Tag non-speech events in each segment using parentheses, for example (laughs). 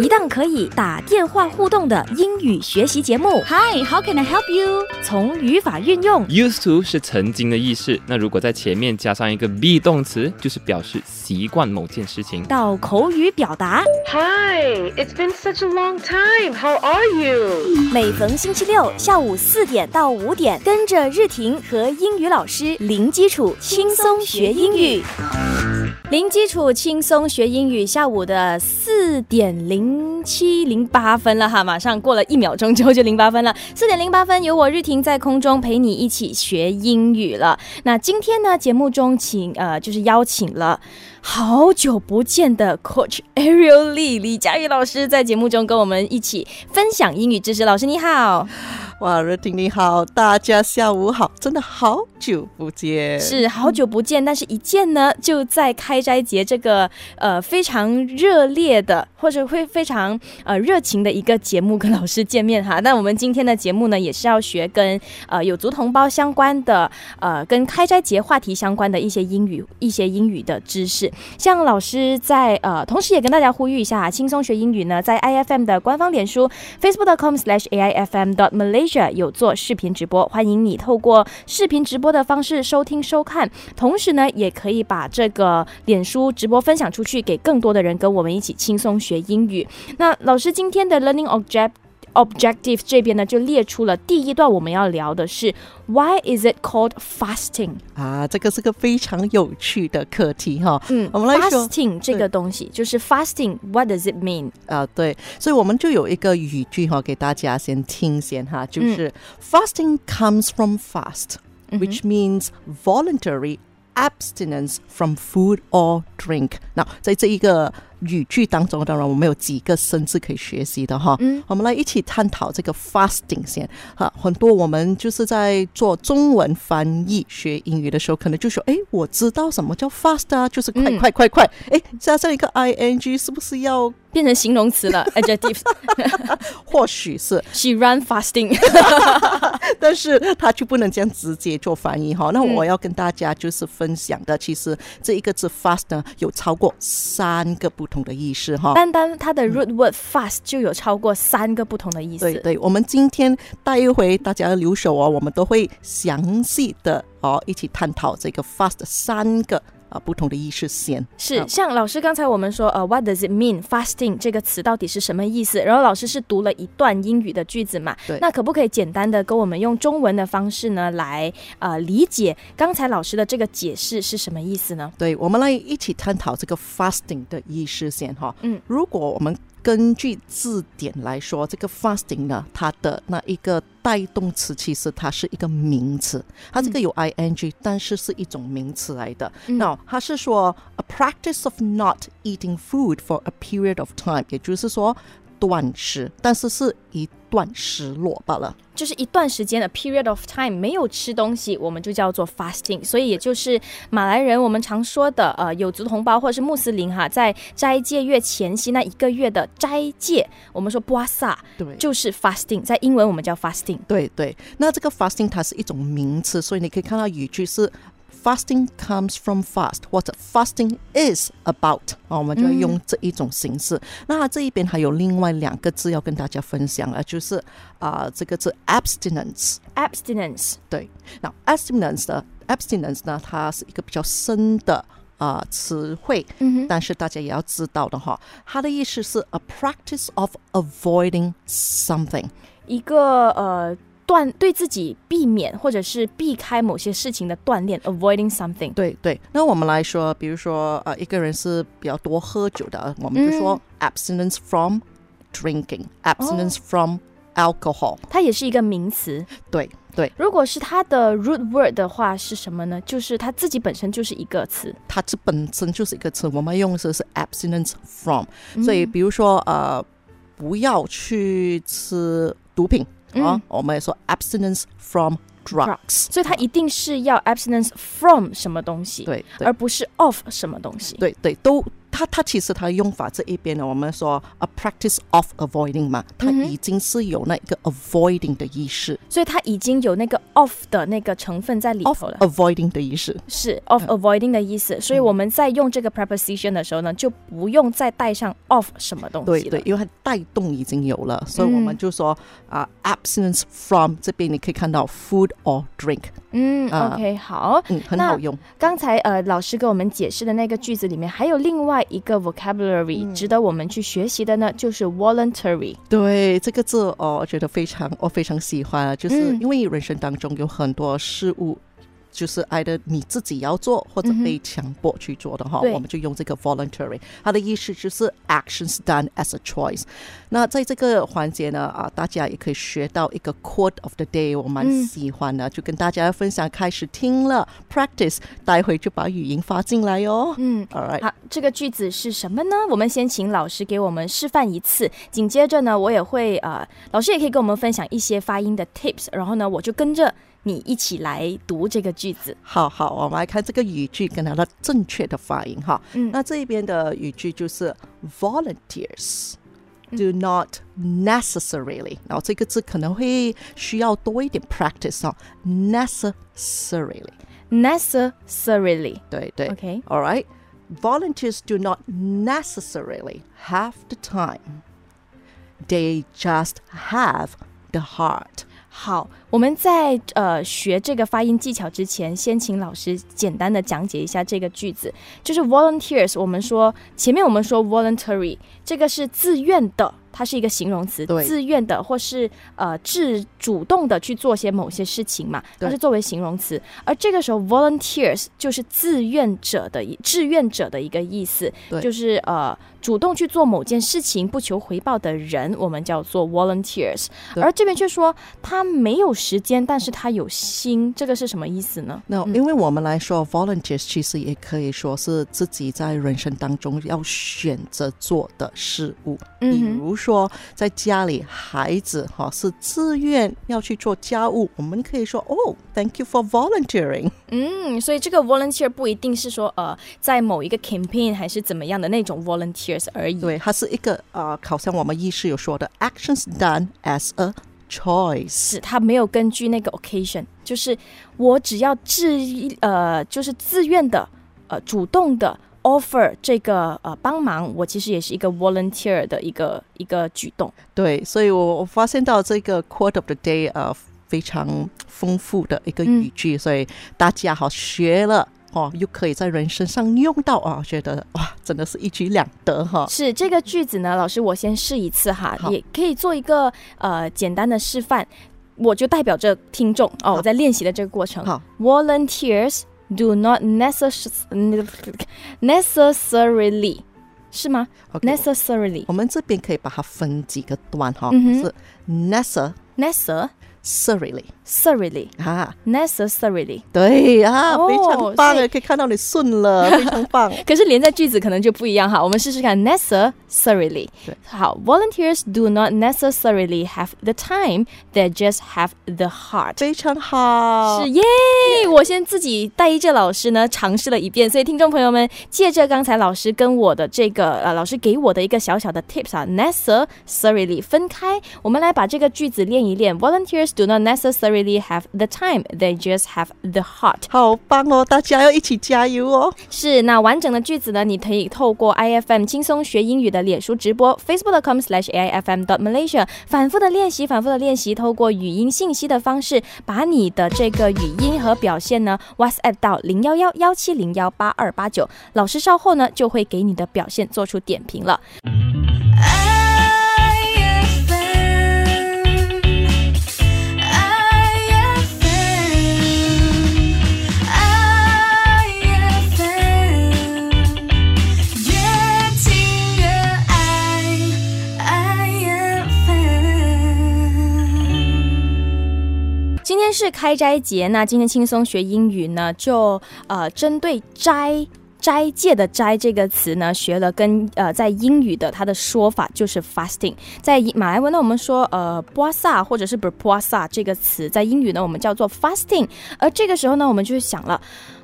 一档可以打电话互动的英语学习节目。Hi, how can I help you? 从语法运用 Used to 是曾经的意思，那如果在前面加上一个 be 动词，就是表示习惯某件事情。到口语表达，Hi, it's been such a long time. How are you? 每逢星期六下午四点到五点，跟着日婷和英语老师零基础轻松学英语。零基础轻松学英语，下午的四点零七零八分了哈，马上过了一秒钟之后就零八分了。四点零八分，由我日婷在空中陪你一起学英语了。那今天呢，节目中请呃就是邀请了好久不见的 Coach (laughs) Ariel Lee 李佳宇老师，在节目中跟我们一起分享英语知识。老师你好，哇，热婷你好，大家下午好，真的好久不见。是好久不见，但是一见呢，就在开斋节这个呃非常热烈的，或者会非常呃热情的一个节目跟老师见面哈。那我们今天的节目呢，也是要学跟呃有族同胞相关的，呃跟开斋节话题相关的一些英语一些英语的知识。像老师在呃，同时也跟大家呼吁一下，轻松学英语呢，在 IFM 的官方脸书 Facebook.com/slash a i f m dot Malay 有做视频直播，欢迎你透过视频直播的方式收听收看。同时呢，也可以把这个脸书直播分享出去，给更多的人跟我们一起轻松学英语。那老师今天的 Learning Object。Objective 这边呢，就列出了第一段我们要聊的是 Why is it called fasting？啊，这个是个非常有趣的课题哈。嗯，我们来说 fasting 这个东西就是 fasting，What does it mean？啊，对，所以我们就有一个语句哈，给大家先听先哈，就是 fasting comes from fast, which means voluntary abstinence from food or drink。那在这一个 语句当中，当然我们有几个生字可以学习的哈。嗯，我们来一起探讨这个 fasting 先哈。很多我们就是在做中文翻译学英语的时候，可能就说，哎，我知道什么叫 fast 啊，就是快嗯快快快，哎，加上一个 ing，是不是要？变成形容词了，(laughs) adjective。(laughs) 或许是，She run fasting。(laughs) 但是他就不能这样直接做翻译哈。那嗯我要跟大家就是分享的，其实这一个字 fast 呢，有超过三个不同的意思哈。单单它的 root word fast 就有超过三个不同的意思。对对，我们今天待一回大家留守哦，我们都会详细的哦一起探讨这个 fast 三个啊不同的意识线。是，啊像老师刚才我们说，呃，What does it mean fasting 这个词到底是什么意思？然后老师是读了一段英语的句子嘛？对那可不可以简单的跟我们用中文的方式呢，来呃理解刚才老师的这个解释是什么意思呢？对，我们来一起探讨这个 fasting 的意识线哈。嗯，如果我们根据字典来说，这个 fasting 呢，它的那一个带动词其实它是一个名词，它这个有 ing，、但是是一种名词来的。嗯那它是说 a practice of not eating food for a period of time，也就是说断食，但是是一段失落罢了。就是一段时间的 period of time 没有吃东西，我们就叫做 fasting。所以也就是马来人我们常说的呃有族同胞或者是穆斯林哈，在斋戒月前夕那一个月的斋戒，我们说 puasa 对，就是 fasting，在英文我们叫 fasting。对对，那这个 fasting 它是一种名词，所以你可以看到语句是 fasting comes from fast 或者 fasting is about 啊，我们就要用这一种形式。那这一边还有另外两个字要跟大家分享啊，就是啊、这个字 abstinence。 abstinence 对，那 abstinence 的 abstinence 呢，它是一个比较深的啊、词汇，嗯哼但是大家也要知道的哈，它的意思是 a practice of avoiding something。一个呃 锻对自己避免或者是避开某些事情的锻炼，avoiding something。对对，那我们来说，比如说呃，一个人是比较多喝酒的，我们就说 abstinence from drinking，abstinence from alcohol。它也是一个名词。对对，如果是它的 root word 的话是什么呢？就是它自己本身就是一个词。它这本身就是一个词，我们用的是 abstinence from。所以比如说呃，不要去吃毒品啊，嗯我们也说 abstinence from drugs。所以它一定是要 abstinence from 什么东西，对对而不是 of 什么东西。对对，都它它其实它的用法这一边呢，我们说 a practice of avoiding 嘛，它已经是有那个 avoiding 的意识、所以它已经有那个 of 的那个成分在里头了。avoiding 的意识。是 of avoiding 的意思，所以我们在用这个 preposition 的时候呢，就不用再带上 of 什么东西。对对，因为它带动已经有了，所以我们就说啊、abstinence from 这边你可以看到 food or drink，嗯啊，OK，好。嗯，很好用。刚才呃，老师给我们解释的那个句子里面，还有另外一个 vocabulary、值得我们去学习的呢，就是 voluntary。对这个字哦，我觉得非常我非常喜欢啊，就是嗯因为人生当中有很多事物。就是 either 你自己要做或者被强迫去做的哈，对我们就用这个 voluntary，它的意思就是 actions done as a choice。那在这个环节呢，啊，大家也可以学到一个 quote of the day，我蛮嗯喜欢的，就跟大家分享。开始听了 practice，待会就把语音发进来哟。嗯。All right，好，这个句子是什么呢？我们先请老师给我们示范一次，紧接着呢，我也会呃，老师也可以跟我们分享一些发音的 tips，然后呢，我就跟着你一起来读这个句子。好好，我们来看这个语句跟它的正确的发音哈。嗯那这一边的语句就是 volunteers do not necessarily，、然后这个字可能会需要多一点 practice 哦，necessarily， necessarily。对对 OK， All right. Volunteers do not necessarily have the time. They just have the heart. 好，我们在呃学这个发音技巧之前，先请老师简单的讲解一下这个句子。就是 volunteers，我们说前面我们说 voluntary，这个是自愿的，它是一个形容词，对自愿的或是呃自主动的去做些某些事情嘛，它是作为形容词。而这个时候 volunteers 就是志愿者的一志愿者的一个意思，就是呃主动去做某件事情不求回报的人，我们叫做 volunteers。而这边却说他没有时间，但是他有心，这个是什么意思呢？那因为我们来说，volunteers 其实也可以说是自己在人生当中要选择做的事物。比嗯比如说，在家里，孩子哈是自愿要去做家务，我们可以说哦，Thank you for volunteering。嗯，所以这个 volunteer 不一定是说呃在某一个 campaign 还是怎么样的那种 volunteers 而已。对，它是一个啊、呃，好像我们医师有说的，actions done as a choice。是他没有根据那个 occasion，就是我只要自呃就是自愿的呃主动的 offer 这个呃帮忙，我其实也是一个 volunteer 的一个一个举动。对，所以我我发现到这个 quote of the day 呃非常丰富的一个嗯语句，所以大家好学了。哦，又可以在人身上用到啊，觉得哇，真的是一举两得哈。是这个句子呢，老师我先试一次哈，也可以做一个呃简单的示范，我就代表着听众哦，我在练习的这个过程。好。Volunteers do not necess necessarily 是吗？OK，？necessarily 我们这边可以把它分几个段哈，嗯哼。是 necessarily necessarily 啊， necessarily，对啊，哦非常棒所以啊，可以看到你顺了，非常棒。可是连在句子可能就不一样哈。我们试试看 (laughs) necessarily 对。好，volunteers do not necessarily have the time; they just have the heart. 非常好，是耶！我先自己带着老师呢尝试了一遍，所以听众朋友们，借着刚才老师跟我的这个呃，老师给我的一个小小的 tips 啊，necessarily 分开，我们来把这个句子练一练。Volunteers Do not necessarily have the time; they just have the heart. 好棒哦！大家要一起加油哦。是，那完整的句子呢，你可以透过 IFM 轻松学英语的脸书直播 facebook.com/aifm.malaysia 反复的练习，反复的练习，透过语音信息的方式，把你的这个语音和表现呢 WhatsApp 到零幺幺幺七零幺八二八九，老师稍后呢就会给你的表现做出点评了。天是开斋节，那今天轻松学英语呢，就呃针对斋。斋戒的斋这个词呢，学了跟呃在英语的它的说法就是 fasting，在马来文呢我们说呃 puasa 或者是 berpuasa 这个词，在英语呢我们叫做 fasting，而这个时候呢我们就想了。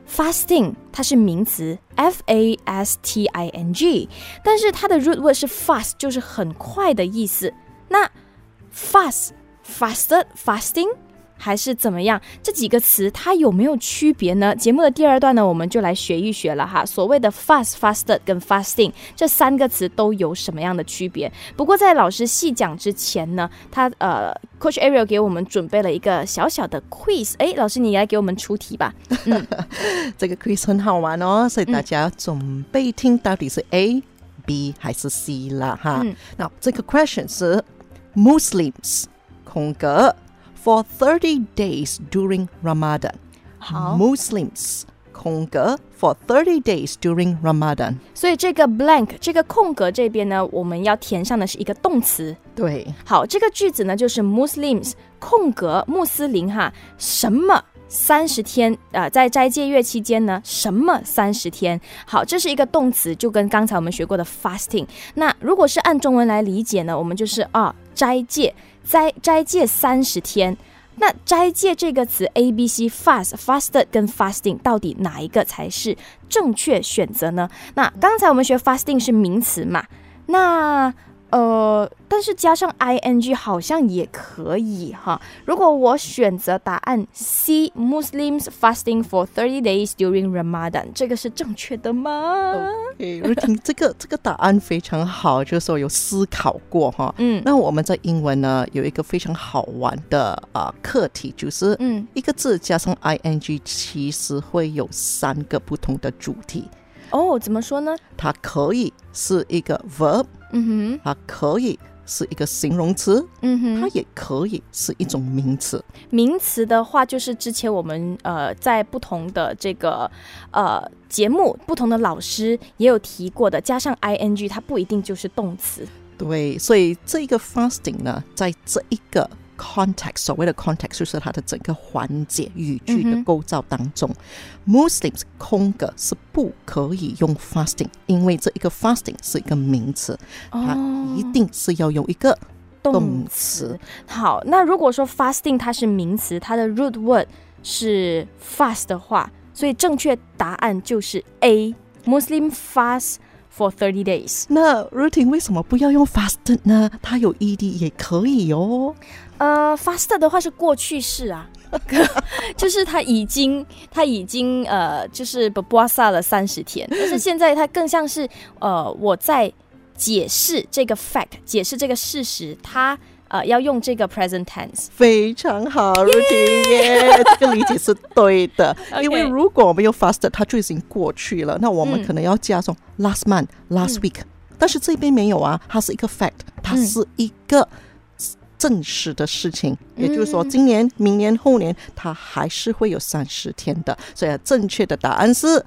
fasting 它是名词，f a s t i n g，但是它的 root word 是 fast，就是很快的意思。那 fast、fasted、fasting 还是怎么样？这几个词它有没有区别呢？节目的第二段呢，我们就来学一学了哈。所谓的 fast、fasted 跟 fasting 这三个词都有什么样的区别？不过在老师细讲之前呢，他呃，Coach Ariel 给我们准备了一个小小的 quiz。哎，老师你来给我们出题吧。(laughs) 这个 quiz 很好玩哦，所以大家准备听到底是 A、B 还是 C 了哈。嗯那这个 question 是 Muslims 空格 for thirty days during Ramadan。好，Muslims 空格 for thirty days during Ramadan。所以这个 blank 这个空格这边呢，我们要填上的是一个动词。对，好，这个句子呢就是 Muslims 空格穆斯林哈什么三十天呃，在斋戒月期间呢，什么三十天？好，这是一个动词，就跟刚才我们学过的 fasting。那如果是按中文来理解呢，我们就是啊斋戒斋斋戒三十天。那斋戒这个词 A、B、C、fast、fasted 跟 fasting 到底哪一个才是正确选择呢？那刚才我们学 fasting 是名词嘛？那呃，但是加上 ing 好像也可以哈。如果我选择答案 C，Muslims fasting for thirty days during Ramadan，这个是正确的吗？诶，如婷，这个这个答案非常好，就是说有思考过哈。嗯那我们在英文呢有一个非常好玩的啊、课题，就是嗯，一个字加上 ing，其实会有三个不同的主题。哦，怎么说呢？它可以是一个 verb，嗯哼它可以是一个形容词，嗯哼。它也可以是一种名词。名词的话，就是之前我们呃在不同的这个呃节目，不同的老师也有提过的，加上 ing，它不一定就是动词。对，所以这个 fasting 呢，在这一个 context，所谓的 context 就是它的整个环节语句的构造当中、m u s l i m s 空格是不可以用 fasting，因为这一个 fasting 是一个名词，它一定是要用一个动词。好，那如果说 fasting 它是名词，它的 root word 是 fast 的话，所以正确答案就是 A。Muslim fast for thirty days。那 routine 为什么不要用 fasted 呢？它有 ed 也可以哦。呃，fast 的话是过去式啊，(laughs) 就是他已经他已经呃，就是不 s a 了三十天，但是现在它更像是呃，我在解释这个 fact，解释这个事实，它呃要用这个 present tense。非常好，routine 耶，这个理解是对的。(laughs) 因为如果我们用 faster，它就已经过去了，那我们嗯可能要加上 last month、last week，、但是这边没有啊，它是一个 fact，它嗯是一个证实的事情，也就是说，嗯今年、明年、后年，它还是会有三十天的。所以正确的答案是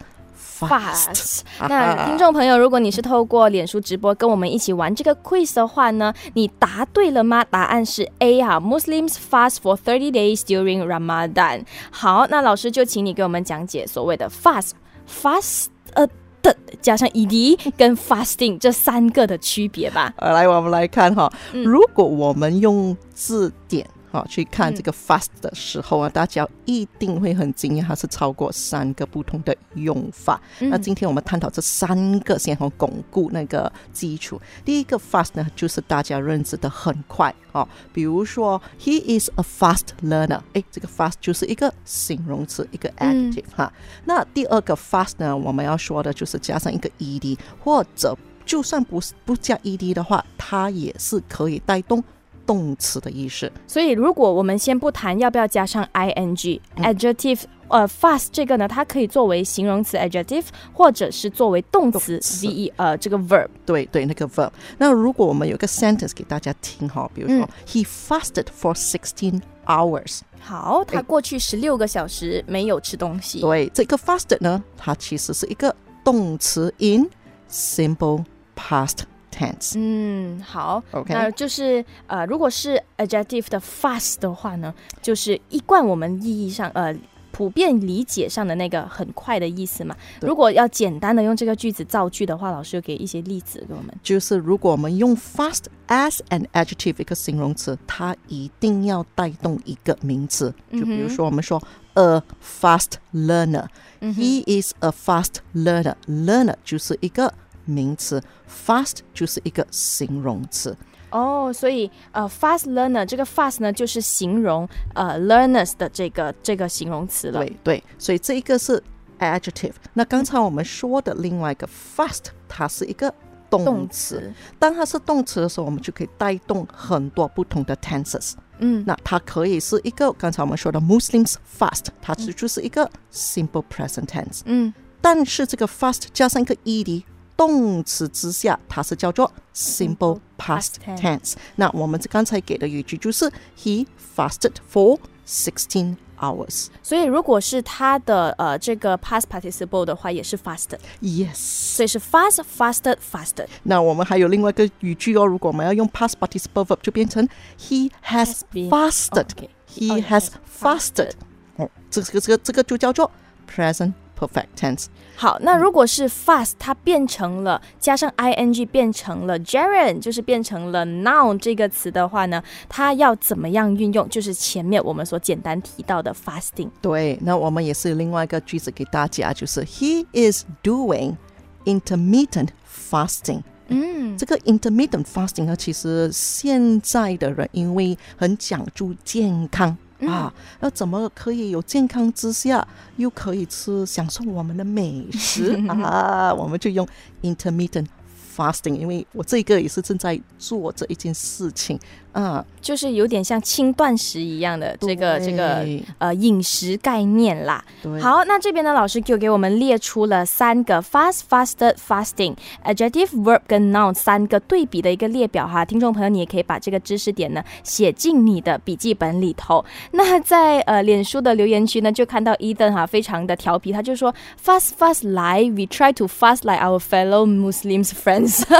fast。(laughs) 那听众朋友，如果你是透过脸书直播跟我们一起玩这个 quiz 的话呢，你答对了吗？答案是 A 哈，Muslims fast for thirty days during Ramadan。好，那老师就请你给我们讲解所谓的 fast fast 呃的加上 ed 跟 fasting 这三个的区别吧。(laughs) 呃，来，我们来看哈，嗯如果我们用字典哈去看嗯这个 fast 的时候啊，大家一定会很惊讶，它是超过三个不同的用法。那嗯今天我们探讨这三个，先和巩固那个基础。第一个 fast 呢，就是大家认知的很快哦，比如说 he is a fast learner，哎，这个 fast 就是一个形容词，一个嗯 adjective、哈。那第二个 fast 呢，我们要说的就是加上一个 ed，或者就算不是不加 ed 的话，它也是可以带动动词的意思。所以，如果我们先不谈要不要加上 ing、adjective，呃，fast 这个呢，它可以作为形容词 adjective，或者是作为动词 ve，呃，这个 verb。对对，那个 verb。那如果我们有一个 sentence 给大家听哈，比如说、嗯 he fasted for sixteen hours。好，他哎过去十六个小时没有吃东西。对，这个 fasted 呢，它其实是一个动词 in simple past tense。嗯，好 OK 那就是呃，如果是 adjective 的 fast 的话呢，就是一贯我们意义上呃。普遍理解上的那个很快的意思嘛。如果要简单的用这个句子造句的话，老师有给一些例子给我们。就是如果我们用 fast as an adjective 一个形容词，它一定要带动一个名词。就比如说我们说 a fast learner. He is a fast learner. Learner 就是一个名词，fast 就是一个形容词。哦，所以呃，fast learner 这个 fast 呢，就是形容呃 learners 的这个这个形容词了。对对，所以这一个是 adjective。那刚才我们说的另外一个 fast，它是一个动动词。当它是动词的时候，我们就可以带动很多不同的 tenses。嗯，那它可以是一个刚才我们说的 Muslims fast，它就就是一个 simple present tense。嗯，但是这个 fast 加上一个 ed 动词之下，它是叫做 simple past tense。那我们刚才给的语句就是 He fasted for sixteen hours。所以如果是它的呃这个 past participle 的话，也是 fasted Yes。所以是 fast fasted fasted。那我们还有另外一个语句哦，如果我们要用 past participle verb，就变成 He has fasted。He Oh, has has fasted。哦，这个这个这个就叫做 present perfect tense。好，那如果是 fast，它变成了加上 ing 变成了 gerund，就是变成了 noun 这个词的话呢，它要怎么样运用？就是前面我们所简单提到的 fasting。对，那我们也是有另外一个句子给大家，就是 He is doing intermittent fasting。嗯，这个 intermittent fasting 呢，其实现在的人因为很讲究健康。 啊，那怎么可以有健康之下，又可以吃享受我们的美食 (laughs) 啊？我们就用 intermittent fasting，因为我这个也是正在做这一件事情啊。就是有点像轻断食一样的这个这个呃饮食概念啦。对好，那这边呢，老师就给我们列出了三个 fast、fasted、fasting、adjective、verb 跟 noun 三个对比的一个列表哈。听众朋友，你也可以把这个知识点呢写进你的笔记本里头。那在呃脸书的留言区呢，就看到 Eden 哈非常的调皮，他就说 fast fast 来，we try to fast like our fellow Muslims friends。(laughs)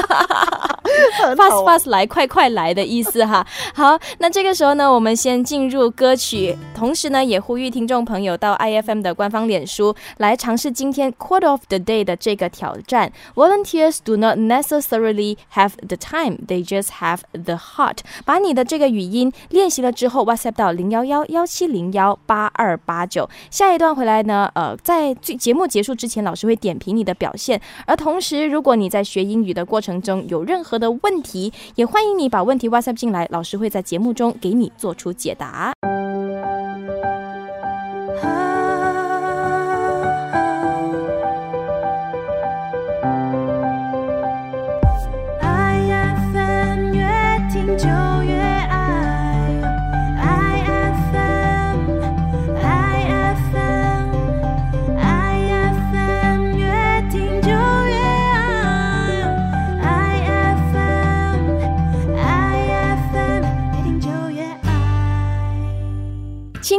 fast fast 来，快快来的意思哈。好，那这个时候呢，我们先进入歌曲，同时呢，也呼吁听众朋友到 IFM 的官方脸书来尝试今天 quarter of the Day 的这个挑战。Volunteers do not necessarily have the time, they just have the heart。把你的这个语音练习了之后，WhatsApp 到零幺幺幺七零幺八二八九。下一段回来呢，呃，在最节目结束之前，老师会点评你的表现。而同时，如果你在学英语的过程中有任何的问题，也欢迎你把问题 WhatsApp 进来，老师会在节目中给你做出解答。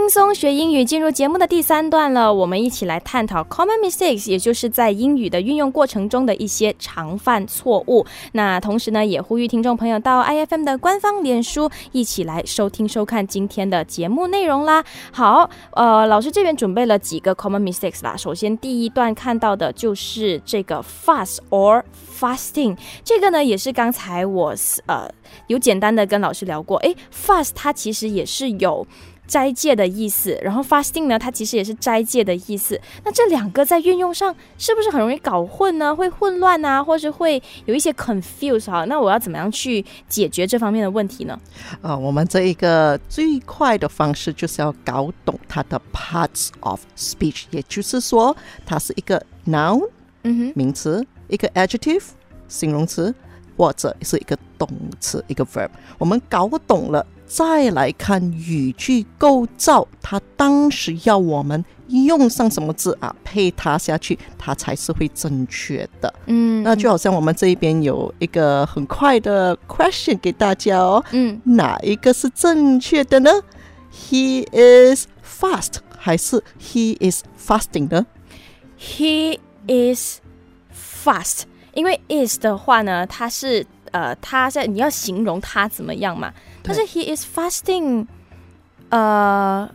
轻松学英语进入节目的第三段了，我们一起来探讨 common mistakes，也就是在英语的运用过程中的一些常犯错误。那同时呢，也呼吁听众朋友到 IFM 的官方脸书一起来收听收看今天的节目内容啦。好，呃，老师这边准备了几个 common mistakes 啦。首先第一段看到的就是这个 fast or fasting，这个呢也是刚才我呃有简单的跟老师聊过，诶 f a s t 它其实也是有。斋戒的意思，然后 fasting 呢，它其实也是斋戒的意思。那这两个在运用上是不是很容易搞混呢？会混乱啊，或是会有一些 confuse 哈？那我要怎么样去解决这方面的问题呢？啊，我们这一个最快的方式就是要搞懂它的 parts of speech，也就是说，它是一个 noun 嗯哼，名词，一个 adjective 形容词，或者是一个动词一个 verb。我们搞懂了，再来看语句构造，它当时要我们用上什么字啊，配它下去，它才是会正确的。嗯，那就好像我们这一边有一个很快的 question 给大家哦。嗯哪一个是正确的呢？He is fast 还是 He is fasting 呢？，He is fast，因为 is 的话呢，它是呃，它在你要形容它怎么样嘛？但是 he is fasting，呃，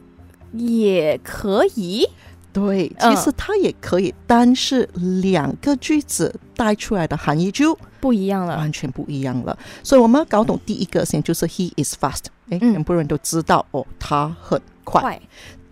也可以。对，嗯其实它也可以，但是两个句子带出来的含义就不一样了，完全不一样了。所以我们要搞懂第一个先，就是 He is fast。哎，嗯全部人都知道哦，他很快。快，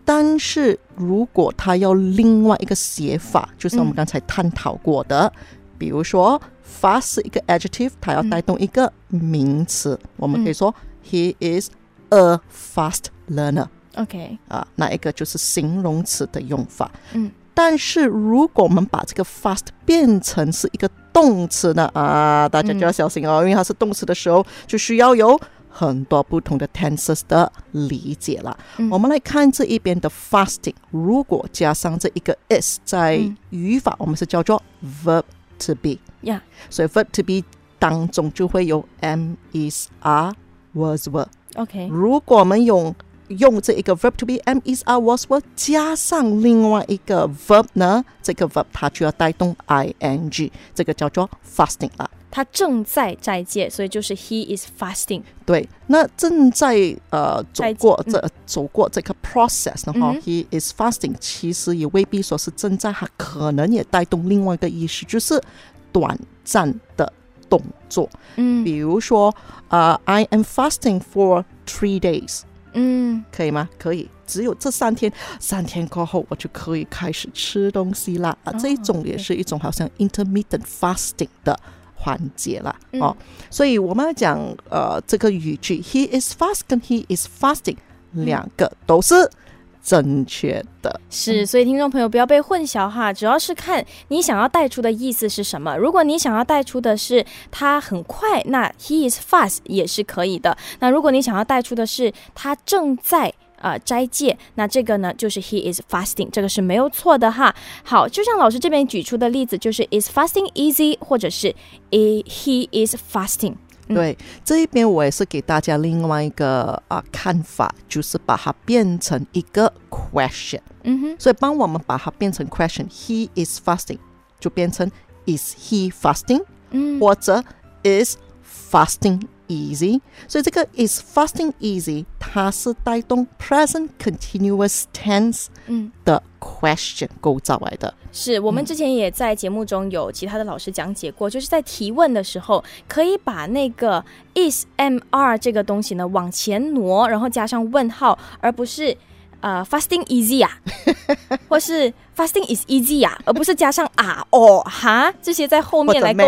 但是如果他要另外一个写法，就是我们刚才探讨过的，比如说 fast 是一个 adjective，它要带动一个名词，我们可以说 he is a fast learner。OK，啊，那一个就是形容词的用法。嗯，但是如果我们把这个 fast 变成是一个动词呢，啊，大家就要小心哦，因为它是动词的时候，就需要有很多不同的 tenses 的理解了。嗯。我们来看这一边的 fasting，如果加上这一个 is，在嗯语法我们是叫做 verb to be，呀、所以 verb to be 当中就会有 am is are was were。o k 如果我们用用这一个 verb to be am is are was were 加上另外一个 verb 呢，这个 verb 它就要带动 ing，这个叫做 fasting 啦。他正在斋戒，所以就是 he is fasting。对，那正在呃走过这、走过这个 process 的话、嗯 h e is fasting，其实也未必说是正在，他可能也带动另外一个意思，就是短暂的动作。嗯比如说，呃，I am fasting for three days。嗯可以吗？可以，只有这三天，三天过后我就可以开始吃东西啦。啊，这一种也是一种好像 intermittent fasting 的环节啦。嗯哦，所以我们要讲呃这个语句，he is fast 跟 he is fasting 两个都是正确的。是，所以听众朋友不要被混淆哈，主要是看你想要带出的意思是什么。如果你想要带出的是他很快，那 he is fast 也是可以的。那如果你想要带出的是他正在。呃，斋戒，那这个呢，就是 he is fasting，这个是没有错的哈。好，就像老师这边举出的例子，就是 is fasting easy，或者是 e he is fasting。嗯对，这一边我也是给大家另外一个啊、看法，就是把它变成一个 question。嗯哼，所以帮我们把它变成 question，he is fasting 就变成 is he fasting，、嗯或者 is fasting easy。所以这个 is fasting easy，它是带动 present continuous tense 嗯。的 question 构造来的。是我们之前也在节目中有其他的老师讲解过，就是在提问的时候，可以把那个 is m r 这个东西呢往前挪，然后加上问号，而不是呃 fasting easy 啊，(laughs) 或是 fasting is easy 啊，而不是加上啊哦哈这些在后面来勾？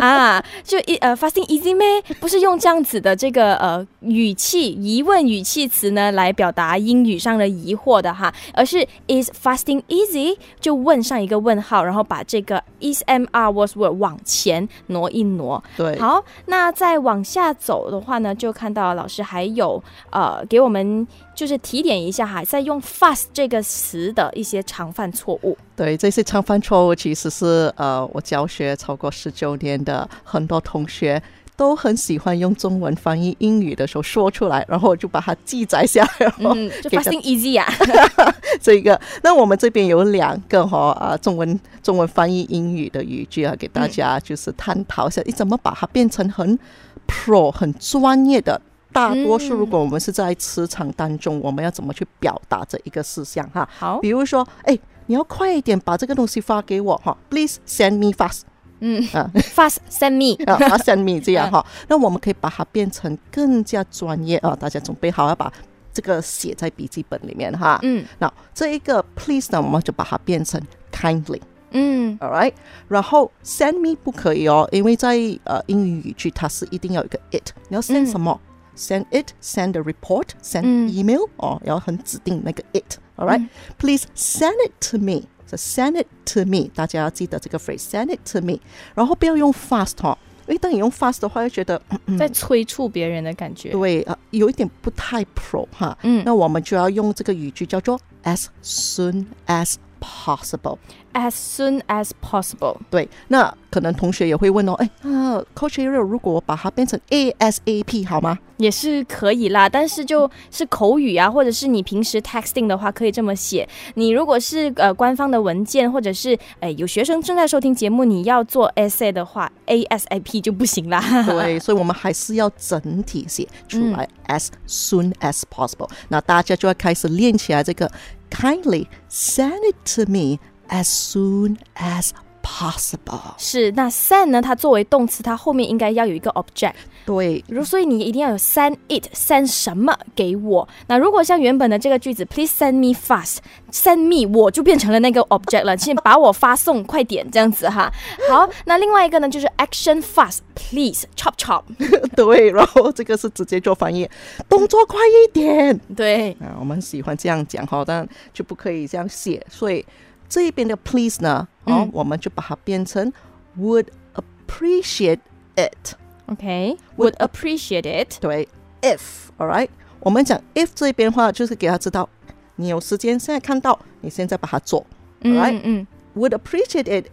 啊，就一呃 fasting easy 咩？不是用这样子的这个呃语气疑问语气词呢来表达英语上的疑惑的哈，而是 is fasting easy 就问上一个问号，然后把这个 is m r was were 往前挪一挪。对，好，那再往下走的话呢，就看到老师还有呃给我们就是提点一下哈，在用 fast 这个词的一些常犯错误。对，这些常犯错误其实是呃，我教学超过十九年的很多同学都很喜欢用中文翻译英语的时候说出来，然后我就把它记载下来。然后嗯，就发现 easy 啊。(laughs) 这个，那我们这边有两个哈啊中文中文翻译英语的语句啊，给大家就是探讨一下，你怎么把它变成很 pro 很专业的。大多数，嗯如果我们是在职场当中，我们要怎么去表达这一个事项哈？好，比如说，哎，你要快一点把这个东西发给我哈，Please send me fast 嗯啊，fast send me。啊啊，send me 这样哈。那我们可以把它变成更加专业啊，大家准备好要把这个写在笔记本里面哈。嗯那这一个 please 呢，我们就把它变成 kindly。嗯 All right，然后 send me 不可以哦，因为在呃英语语句它是一定要有一个 it，你要 send 嗯什么、e n d it，send a report，send 嗯 email，、哦，要很指定那个 it。All right，、嗯 please send it to me。So send it to me，大家要记得这个 phrase，send it to me。然后不要用 fast 哈、哦，因为当你用 fast 的话，就觉得嗯在催促别人的感觉。对啊、呃有一点不太 pro 哈。嗯那我们就要用这个语句叫做 as soon as possible。 ，as soon as possible。对，那可能同学也会问哦，哎那，Coach Ariel，如果我把它变成 ASAP 好吗？也是可以啦，但是就是口语啊，或者是你平时 texting 的话，可以这么写。你如果是呃官方的文件，或者是哎有学生正在收听节目，你要做 essay 的话，ASAP 就不行啦。对，所以我们还是要整体写出来、as soon as possible。那大家就要开始练起来这个 kindly send it to me as soon as possible。是，那 send 呢？它作为动词，它后面应该要有一个 object，对，如所以你一定要有 send it，send 什么给我？那如果像原本的这个句子，please send me fast，send me 我就变成了那个 object 了，请把我发送，快点这样子哈。好，那另外一个呢就是 action fast，please chop chop，(laughs) 对，然后这个是直接做翻译，动作快一点。对，啊，我们喜欢这样讲哈，但就不可以这样写。所以这一边的 please 呢，哦，嗯我们就把它变成 would appreciate it。 OK，would appreciate it。对，if，all right，我们讲 if 这边的话，就是给他知道你有时间，现在看到，你现在把它做。嗯 Alright 嗯 Would appreciate it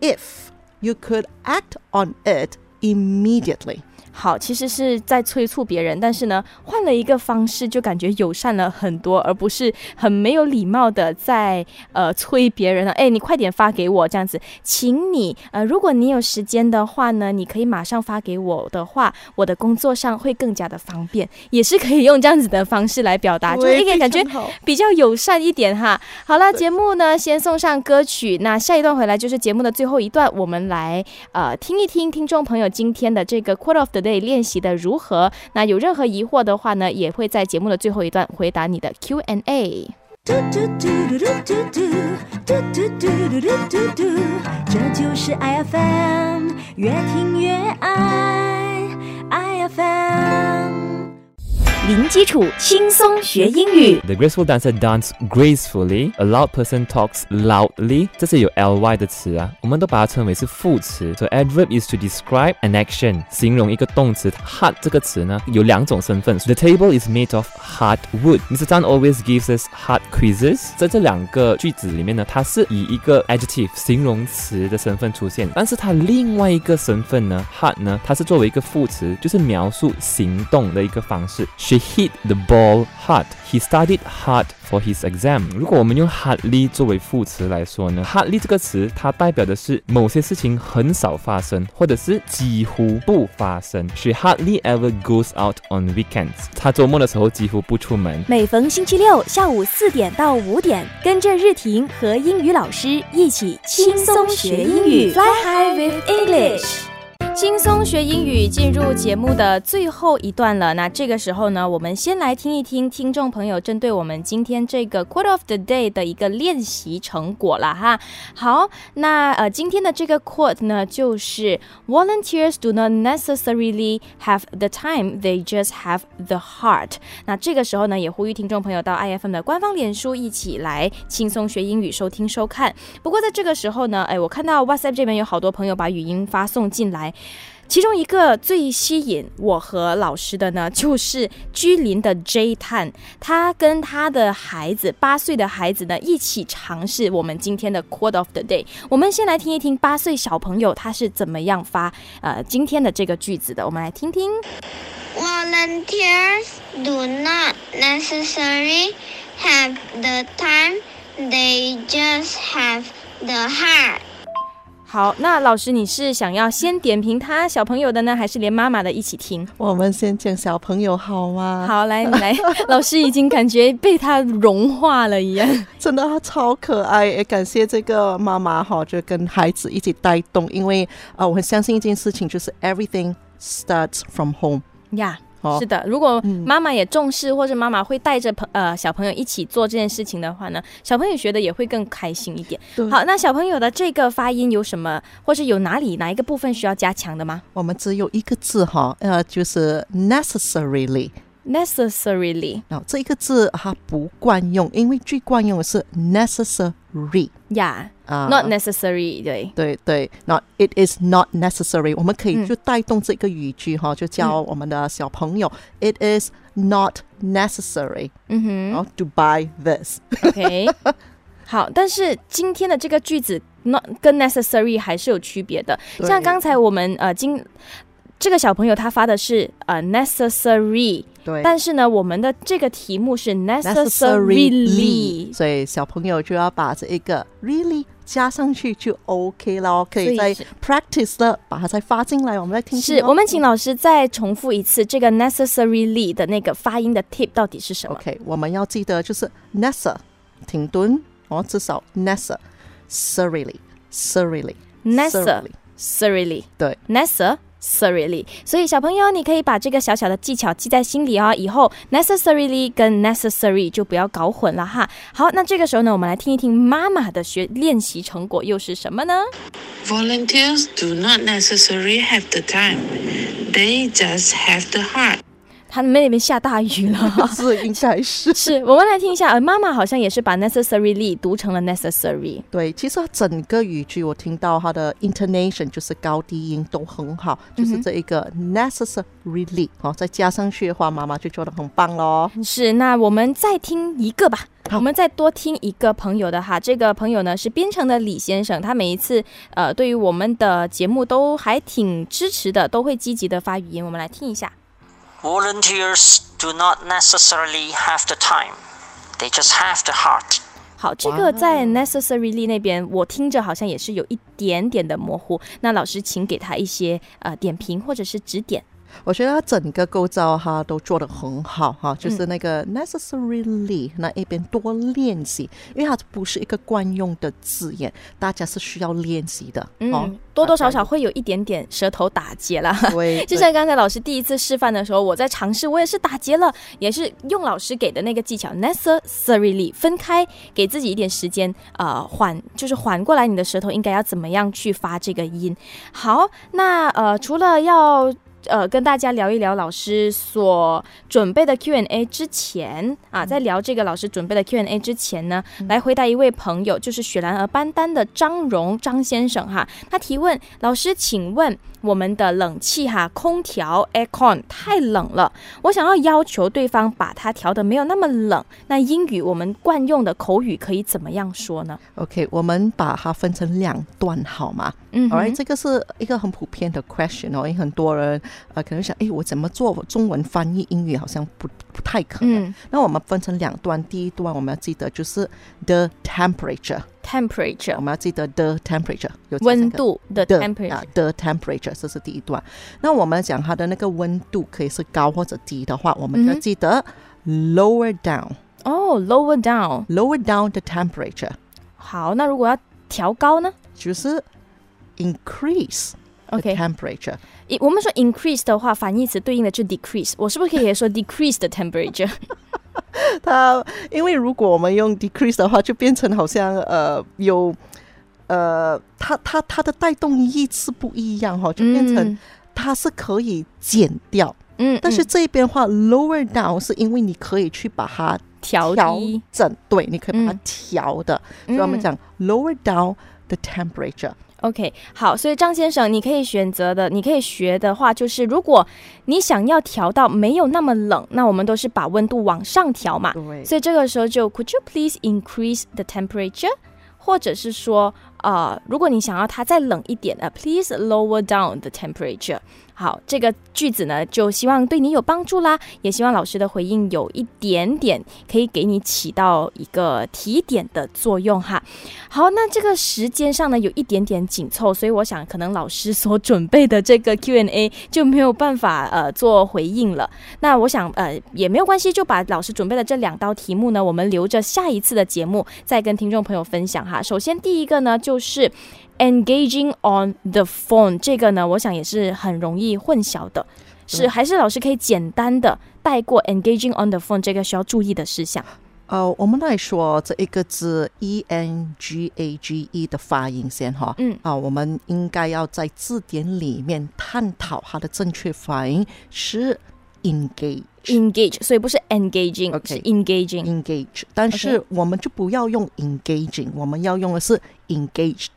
if you could act on it immediately。好，其实是在催促别人，但是呢，换了一个方式，就感觉友善了很多，而不是很没有礼貌的在呃催别人了。哎，你快点发给我这样子，请你呃，如果你有时间的话呢，你可以马上发给我的话，我的工作上会更加的方便，也是可以用这样子的方式来表达，(laughs) 就是一个感觉比较友善一点哈。好了，节目呢先送上歌曲，那下一段回来就是节目的最后一段，我们来呃听一听听众朋友今天的这个 Quote of the Day 练习的如何。那有任何疑惑的话呢，也会在节目的最后一段回答你的 Q&A。嘟嘟嘟嘟嘟嘟嘟嘟嘟嘟嘟嘟嘟嘟，这就是 I F M，越听越爱 I F M。零基础轻松学英语。The graceful dancer dance gracefully. A loud person talks loudly. 这些有 ly 的词啊，我们都把它称为是副词。So adverb is to describe an action，形容一个动词。Hard 这个词呢有两种身份。The table is made of hard wood. Mr. Tan always gives us hard quizzes. 在这两个句子里面呢，它是以一个 adjective 形容词的身份出现，但是它另外一个身份呢，hard 呢，它是作为一个副词，就是描述行动的一个方式。He hit the ball hard. He studied hard for his exam. 如果我们用 hardly 作为副词来说呢，hardly 这个词它代表的是某些事情很少发生，或者是几乎不发生。She hardly ever goes out on weekends. 她周末的时候几乎不出门。每逢星期六下午四点到五点，跟着日婷和英语老师一起轻松学英语，Fly high with English。轻松学英语进入节目的最后一段了。那这个时候呢，我们先来听一听听众朋友针对我们今天这个 Quote of the Day 的一个练习成果了哈。好，那呃今天的这个 quote 呢，就是 Volunteers do not necessarily have the time, they just have the heart。那这个时候呢，也呼吁听众朋友到 IFM 的官方脸书一起来轻松学英语，收听收看。不过在这个时候呢，哎，我看到 WhatsApp 这边有好多朋友把语音发送进来。其中一个最吸引我和老师的呢，就是居林的 J 探，他跟他的孩子八岁的孩子呢一起尝试我们今天的 Quote of the Day。我们先来听一听八岁小朋友他是怎么样发呃今天的这个句子的，我们来听听。Volunteers do not necessarily have the time, they just have the heart. 好，那老师你是想要先点评他小朋友的呢，还是连妈妈的一起听？我们先讲小朋友好吗？，好，来你来，(laughs) 老师已经感觉被他融化了一样。(laughs) 真的他超可爱，也感谢这个妈妈哈，就跟孩子一起带动，因为啊、呃我很相信一件事情，就是 everything starts from home。呀、哦是的，如果嗯妈妈也重视，或者妈妈会带着朋呃小朋友一起做这件事情的话呢，小朋友学的也会更开心一点。对好，那小朋友的这个发音有什么，或是有哪里哪一个部分需要加强的吗我们只有一个字哈，呃，就是 necessarily。？Necessarily 然后这一个字它不惯用，因为最惯用的是 necessary 呀、啊 n o t necessary，对。对对，那 it is not necessary，我们可以嗯就带动这个语句哈，就教我们的小朋友、i t is not necessary，嗯哼然后 (laughs) to buy this。 ，OK。好，但是今天的这个句子 (laughs) not 跟 necessary 还是有区别的。对像刚才我们呃今这个小朋友他发的是呃 necessary， 对，但是呢，我们的这个题目是 necessarily，necessarily。所以小朋友就要把这一个 really 加上去就 OK 了，可以再 practice 了，把它再发进来，我们来听。是我们请老师再重复一次这个 necessarily 的那个发音的 tip 到底是什么？OK，我们要记得就是 nessa 停顿哦，至少 nessa，serily serily necessarily necessarily，所以小朋友，你可以把这个小小的技巧记在心里哦，以后 necessarily 跟 necessary 就不要搞混了哈。好，那这个时候呢，我们来听一听妈妈的学练习成果又是什么呢？Volunteers do not necessarily have the time. They just have the heart. 他们那边下大雨了。(laughs) 是应该是 (laughs) 是我们来听一下，呃，妈妈好像也是把 necessarily 读成了 necessary。对。其实整个语句我听到它的 intonation 就是高低音都很好，就是这一个 necessarily 哦，再加上去的话，妈妈就做的很棒喽。是，那我们再听一个吧。好我们再多听一个朋友的哈，这个朋友呢是编程的李先生，他每一次呃对于我们的节目都还挺支持的，都会积极的发语音。我们来听一下。Volunteers do not necessarily have the time, they just have the heart. 好，这个在 necessarily 那边，我听着好像也是有一点点的模糊。那老师，请给他一些呃点评或者是指点。我觉得它整个构造哈都做得很好哈，就是那个 necessarily 那一边多练习，因为它不是一个惯用的字眼，大家是需要练习的哦嗯，。多多少少会有一点点舌头打结啦。(laughs) 对，(laughs) 就像刚才老师第一次示范的时候，我在尝试，我也是打结了，也是用老师给的那个技巧 necessarily 分开，给自己一点时间，呃，缓就是缓过来，你的舌头应该要怎么样去发这个音。好，那呃，除了要呃跟大家聊一聊老师所准备的 Q&A 之前啊，在聊这个老师准备的 Q&A 之前呢，来回答一位朋友，就是雪兰莪班丹的张荣张先生哈，他提问老师，请问我们的冷气哈，空调 aircon 太冷了，我想要要求对方把它调的没有那么冷，那英语我们惯用的口语可以怎么样说呢？OK，我们把它分成两段好吗？嗯哼 Alright，这个是一个很普遍的 question 哦，因为很多人呃可能想，诶，我怎么做中文翻译英语好像不不太可能。嗯那我们分成两段，第一段我们要记得就是 the temperature，我，temperature 们要记得 the temperature 有这温三个度的 the temperature 啊 the temperature，这是第一段。那我们讲它的那个温度可以是高或者低的话，我们就要嗯哼记得 lower down，lower 哦，lower down。 down the temperature，好，那如果要调高呢就是 increase the ？OK， temperature。一我们说 increase 的话，反义词对应的就 decrease。我是不是可以也说 decrease the temperature？ (laughs) (laughs) 它因为如果我们用 decrease 的话，就变成好像呃有呃，它它它的带动意是不一样哈、就变成嗯。它是可以减掉，嗯，但是嗯。这边的话 lower down 是因为你可以去把它调调，整，对，你可以把它嗯。调的，所以我们嗯讲 lower down the temperature。OK，好，所以张先生，你可以选择的，你可以学的话，就是如果你想要调到没有那么冷，那我们都是把温度往上调嘛。对，所以这个时候就 Could you please increase the temperature？或者是说，呃，如果你想要它再冷一点呃 p l e a s e lower down the temperature。好，这个句子呢，就希望对你有帮助啦，也希望老师的回应有一点点可以给你起到一个提点的作用哈。好，那这个时间上呢有一点点紧凑，所以我想可能老师所准备的这个 Q&A 就没有办法呃做回应了。那我想呃也没有关系，就把老师准备的这两道题目呢，我们留着下一次的节目再跟听众朋友分享哈。首先第一个呢就是 engaging on the phone，这个呢我想也是很容易混淆的，是还是老师可以简单的带过 engaging on the phone 这个需要注意的事项。呃，我们来说这一个字 e n g a g e 的发音先哈。嗯啊，我们应该要在字典里面探讨它的正确发音是 engage。engage，所以不是 engaging，、OK 是 engaging。engage，但是我们就不要用 engaging，我们要用的是 engaged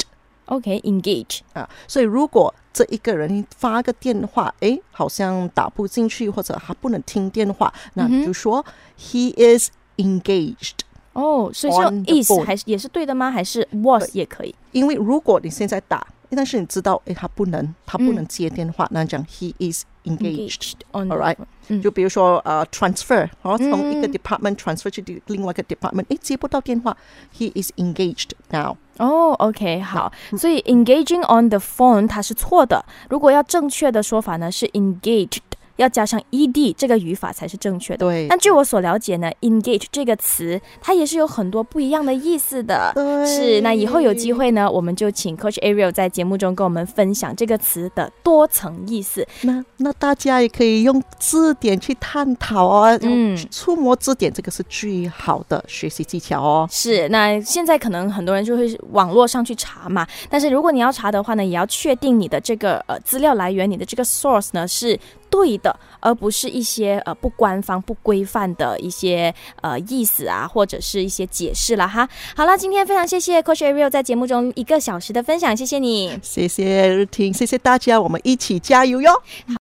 OK，engage、啊。所以如果这一个人发个电话，诶，好像打不进去或者他不能听电话，那你就说、he is engaged。哦，所以是用 On the is 还是也是对的吗？还是 was 也可以？因为如果你现在打，但是你知道，哎，他不能，他不嗯能接电话，那讲 he is engaged。on All right 嗯就比如说呃，transfer，哦，从一个嗯 department transfer 去另外一个 department，诶，接不到电话，he is engaged now。哦，OK，好，所以 engaging on the phone 它是错的。如果要正确的说法呢，是 engaged 要加上 ed 这个语法才是正确的。对但据我所了解呢，engage 这个词它也是有很多不一样的意思的。对是，那以后有机会呢，我们就请 Coach Ariel 在节目中跟我们分享这个词的多层意思。那那大家也可以用字典去探讨哦，嗯嗯，触摸字典这个是最好的学习技巧哦。是，那现在可能很多人就会网络上去查嘛，但是如果你要查的话呢，也要确定你的这个呃资料来源，你的这个 source 呢是对的，而不是一些呃不官方、不规范的一些呃意思啊，或者是一些解释了哈。好了，今天非常谢谢 Coach Ariel 在节目中一个小时的分享，谢谢你。谢谢日听，谢谢大家，我们一起加油哟。